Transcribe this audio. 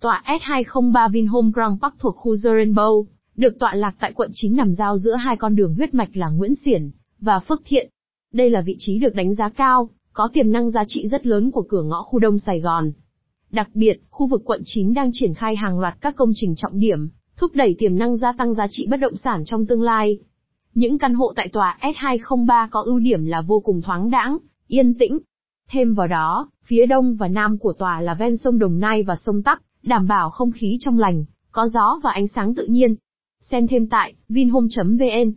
Tòa S203 Vinhome Grand Park thuộc khu The Rainbow, được tọa lạc tại quận 9 nằm giao giữa hai con đường huyết mạch là Nguyễn Xiển và Phước Thiện. Đây là vị trí được đánh giá cao, có tiềm năng giá trị rất lớn của cửa ngõ khu Đông Sài Gòn. Đặc biệt, khu vực quận 9 đang triển khai hàng loạt các công trình trọng điểm, thúc đẩy tiềm năng gia tăng giá trị bất động sản trong tương lai. Những căn hộ tại tòa S203 có ưu điểm là vô cùng thoáng đãng, yên tĩnh. Thêm vào đó, phía đông và nam của tòa là ven sông Đồng Nai và sông Tắc, đảm bảo không khí trong lành, có gió và ánh sáng tự nhiên. Xem thêm tại vinhome.vn